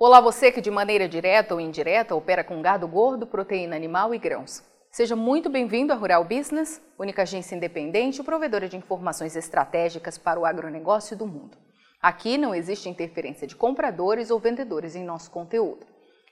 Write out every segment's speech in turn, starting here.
Olá, você que de maneira direta ou indireta opera com gado gordo, proteína animal e grãos. Seja muito bem-vindo à Rural Business, única agência independente e provedora de informações estratégicas para o agronegócio do mundo. Aqui não existe interferência de compradores ou vendedores em nosso conteúdo.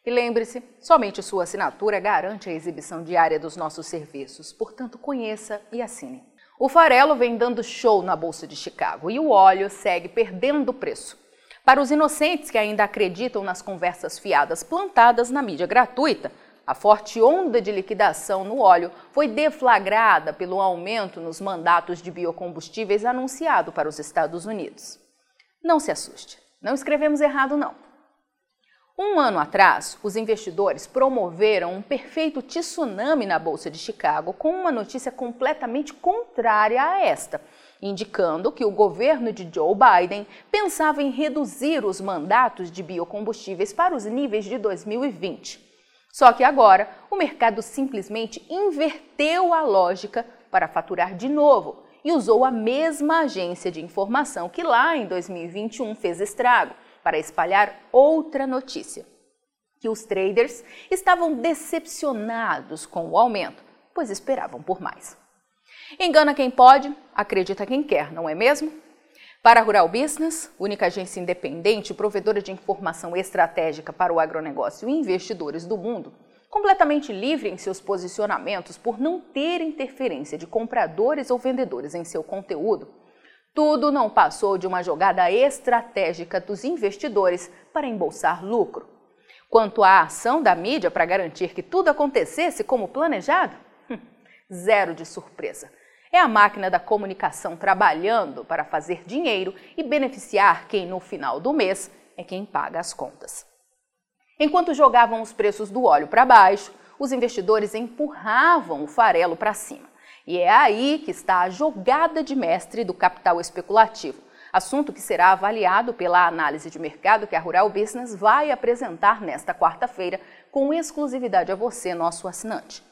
E lembre-se, somente sua assinatura garante a exibição diária dos nossos serviços, portanto, conheça e assine. O farelo vem dando show na Bolsa de Chicago e o óleo segue perdendo preço. Para os inocentes que ainda acreditam nas conversas fiadas plantadas na mídia gratuita, a forte onda de liquidação no óleo foi deflagrada pelo aumento nos mandatos de biocombustíveis anunciado para os Estados Unidos. Não se assuste, não escrevemos errado, não. Um ano atrás, os investidores promoveram um perfeito tsunami na Bolsa de Chicago com uma notícia completamente contrária a esta indicando que o governo de Joe Biden pensava em reduzir os mandatos de biocombustíveis para os níveis de 2020. Só que agora o mercado simplesmente inverteu a lógica para faturar de novo e usou a mesma agência de informação que lá em 2021 fez estrago para espalhar outra notícia: que os traders estavam decepcionados com o aumento, pois esperavam por mais. Engana quem pode, acredita quem quer, não é mesmo? Para a Rural Business, única agência independente provedora de informação estratégica para o agronegócio e investidores do mundo, completamente livre em seus posicionamentos por não ter interferência de compradores ou vendedores em seu conteúdo, tudo não passou de uma jogada estratégica dos investidores para embolsar lucro. Quanto à ação da mídia para garantir que tudo acontecesse como planejado, zero de surpresa. É a máquina da comunicação trabalhando para fazer dinheiro e beneficiar quem no final do mês é quem paga as contas. Enquanto jogavam os preços do óleo para baixo, os investidores empurravam o farelo para cima. E é aí que está a jogada de mestre do capital especulativo, assunto que será avaliado pela análise de mercado que a Rural Business vai apresentar nesta quarta-feira com exclusividade a você, nosso assinante.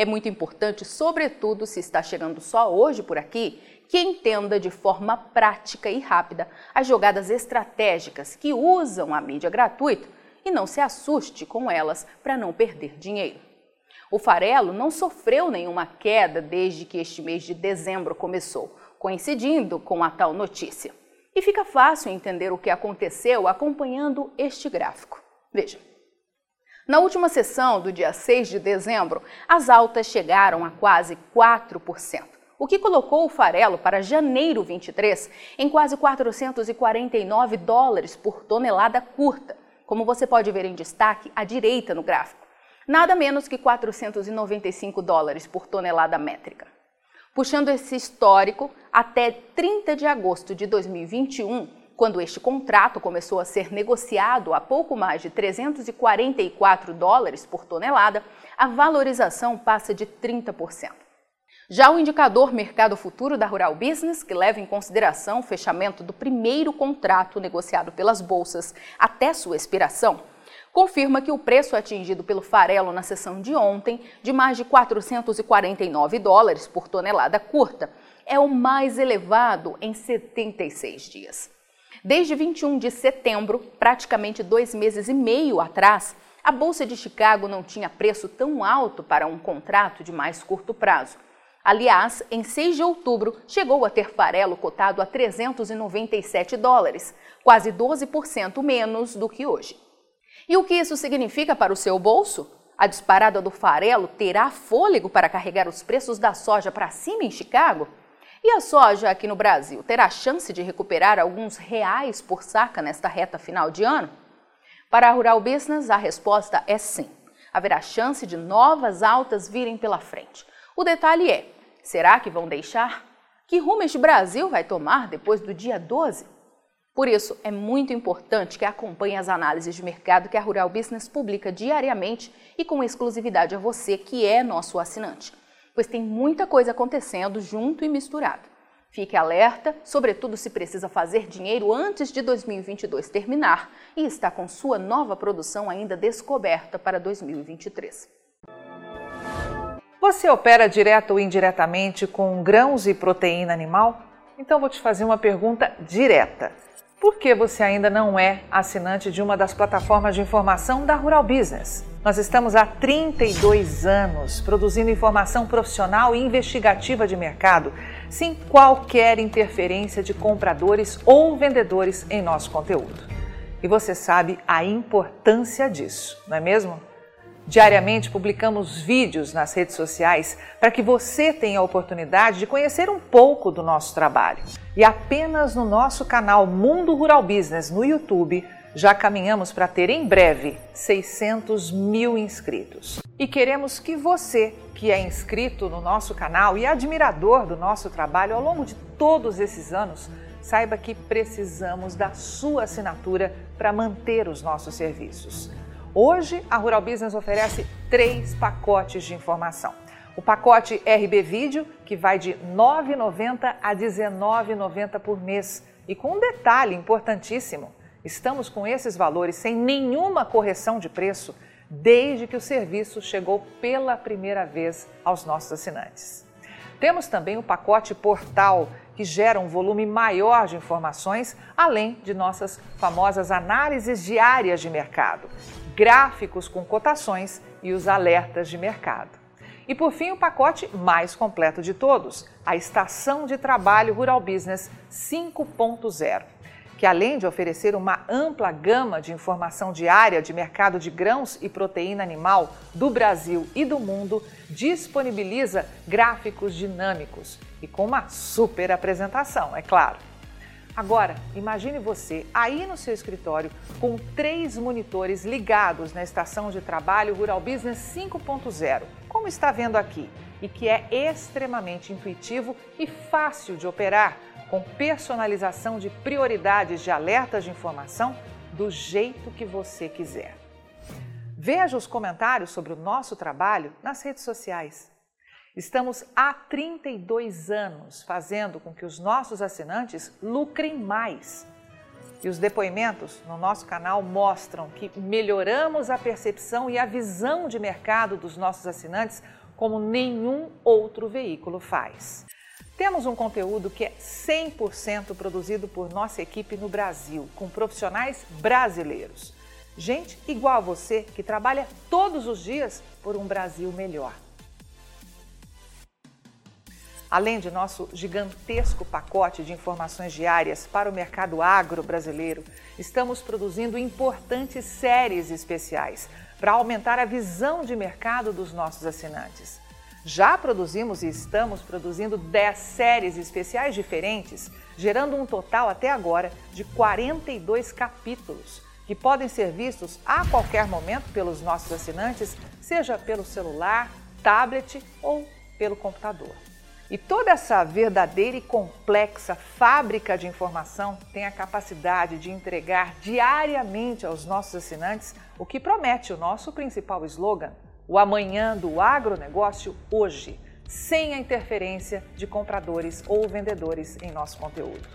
É muito importante, sobretudo se está chegando só hoje por aqui, que entenda de forma prática e rápida as jogadas estratégicas que usam a mídia gratuita e não se assuste com elas para não perder dinheiro. O farelo não sofreu nenhuma queda desde que este mês de dezembro começou, coincidindo com a tal notícia. E fica fácil entender o que aconteceu acompanhando este gráfico. Veja. Na última sessão do dia 6 de dezembro, as altas chegaram a quase 4%, o que colocou o farelo para janeiro 23 em quase 449 dólares por tonelada curta, como você pode ver em destaque à direita no gráfico. Nada menos que 495 dólares por tonelada métrica. Puxando esse histórico até 30 de agosto de 2021, quando este contrato começou a ser negociado a pouco mais de 344 dólares por tonelada, a valorização passa de 30%. Já o indicador Mercado Futuro da Rural Business, que leva em consideração o fechamento do primeiro contrato negociado pelas bolsas até sua expiração, confirma que o preço atingido pelo farelo na sessão de ontem, de mais de 449 dólares por tonelada curta, é o mais elevado em 76 dias. Desde 21 de setembro, praticamente dois meses e meio atrás, a Bolsa de Chicago não tinha preço tão alto para um contrato de mais curto prazo. Aliás, em 6 de outubro, chegou a ter farelo cotado a 397 dólares, quase 12% menos do que hoje. E o que isso significa para o seu bolso? A disparada do farelo terá fôlego para carregar os preços da soja para cima em Chicago? E a soja aqui no Brasil terá chance de recuperar alguns reais por saca nesta reta final de ano? Para a Rural Business, a resposta é sim. Haverá chance de novas altas virem pela frente. O detalhe é: será que vão deixar? Que rumo este Brasil vai tomar depois do dia 12? Por isso, é muito importante que acompanhe as análises de mercado que a Rural Business publica diariamente e com exclusividade a você, que é nosso assinante pois tem muita coisa acontecendo junto e misturado. Fique alerta, sobretudo se precisa fazer dinheiro antes de 2022 terminar e está com sua nova produção ainda descoberta para 2023. Você opera direto ou indiretamente com grãos e proteína animal? Então vou te fazer uma pergunta direta. Por que você ainda não é assinante de uma das plataformas de informação da Rural Business? Nós estamos há 32 anos produzindo informação profissional e investigativa de mercado, sem qualquer interferência de compradores ou vendedores em nosso conteúdo. E você sabe a importância disso, não é mesmo? Diariamente publicamos vídeos nas redes sociais para que você tenha a oportunidade de conhecer um pouco do nosso trabalho. E apenas no nosso canal Mundo Rural Business no YouTube já caminhamos para ter em breve 600 mil inscritos. E queremos que você, que é inscrito no nosso canal e admirador do nosso trabalho ao longo de todos esses anos, saiba que precisamos da sua assinatura para manter os nossos serviços. Hoje, a Rural Business oferece três pacotes de informação. O pacote RB Vídeo, que vai de R$ 9,90 a R$ 19,90 por mês. E com um detalhe importantíssimo: estamos com esses valores sem nenhuma correção de preço desde que o serviço chegou pela primeira vez aos nossos assinantes. Temos também o pacote Portal, que gera um volume maior de informações, além de nossas famosas análises diárias de mercado gráficos com cotações e os alertas de mercado. E por fim, o pacote mais completo de todos, a Estação de Trabalho Rural Business 5.0, que além de oferecer uma ampla gama de informação diária de mercado de grãos e proteína animal do Brasil e do mundo, disponibiliza gráficos dinâmicos e com uma super apresentação, é claro. Agora, imagine você aí no seu escritório com três monitores ligados na estação de trabalho Rural Business 5.0, como está vendo aqui, e que é extremamente intuitivo e fácil de operar, com personalização de prioridades de alertas de informação do jeito que você quiser. Veja os comentários sobre o nosso trabalho nas redes sociais. Estamos há 32 anos fazendo com que os nossos assinantes lucrem mais. E os depoimentos no nosso canal mostram que melhoramos a percepção e a visão de mercado dos nossos assinantes como nenhum outro veículo faz. Temos um conteúdo que é 100% produzido por nossa equipe no Brasil, com profissionais brasileiros. Gente igual a você que trabalha todos os dias por um Brasil melhor. Além de nosso gigantesco pacote de informações diárias para o mercado agro brasileiro, estamos produzindo importantes séries especiais para aumentar a visão de mercado dos nossos assinantes. Já produzimos e estamos produzindo 10 séries especiais diferentes, gerando um total até agora de 42 capítulos, que podem ser vistos a qualquer momento pelos nossos assinantes, seja pelo celular, tablet ou pelo computador. E toda essa verdadeira e complexa fábrica de informação tem a capacidade de entregar diariamente aos nossos assinantes o que promete o nosso principal slogan: o amanhã do agronegócio hoje, sem a interferência de compradores ou vendedores em nosso conteúdo.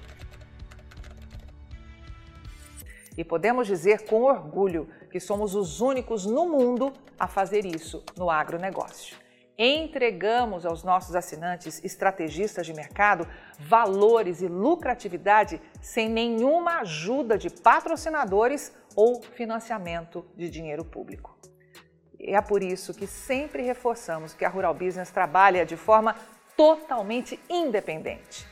E podemos dizer com orgulho que somos os únicos no mundo a fazer isso no agronegócio entregamos aos nossos assinantes estrategistas de mercado valores e lucratividade sem nenhuma ajuda de patrocinadores ou financiamento de dinheiro público. É por isso que sempre reforçamos que a Rural Business trabalha de forma totalmente independente.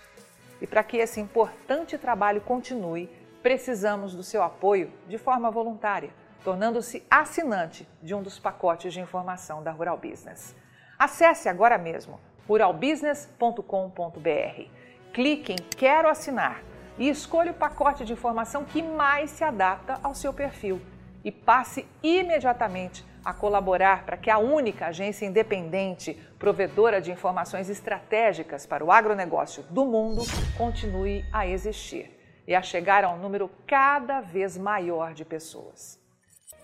E para que esse importante trabalho continue, precisamos do seu apoio de forma voluntária, tornando-se assinante de um dos pacotes de informação da Rural Business. Acesse agora mesmo ruralbusiness.com.br. Clique em Quero assinar e escolha o pacote de informação que mais se adapta ao seu perfil e passe imediatamente a colaborar para que a única agência independente provedora de informações estratégicas para o agronegócio do mundo continue a existir e a chegar a um número cada vez maior de pessoas.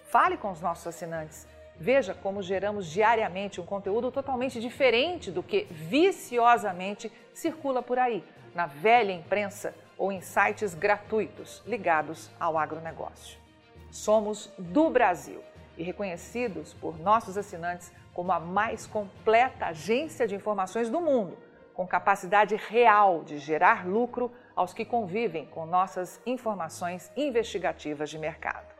Fale com os nossos assinantes Veja como geramos diariamente um conteúdo totalmente diferente do que viciosamente circula por aí, na velha imprensa ou em sites gratuitos ligados ao agronegócio. Somos do Brasil e reconhecidos por nossos assinantes como a mais completa agência de informações do mundo, com capacidade real de gerar lucro aos que convivem com nossas informações investigativas de mercado.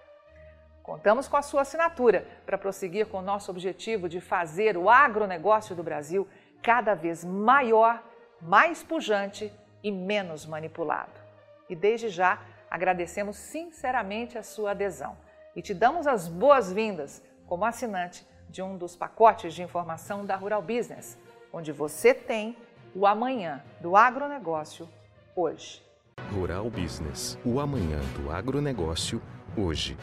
Contamos com a sua assinatura para prosseguir com o nosso objetivo de fazer o agronegócio do Brasil cada vez maior, mais pujante e menos manipulado. E desde já agradecemos sinceramente a sua adesão e te damos as boas-vindas como assinante de um dos pacotes de informação da Rural Business, onde você tem o amanhã do agronegócio hoje. Rural Business, o amanhã do agronegócio hoje.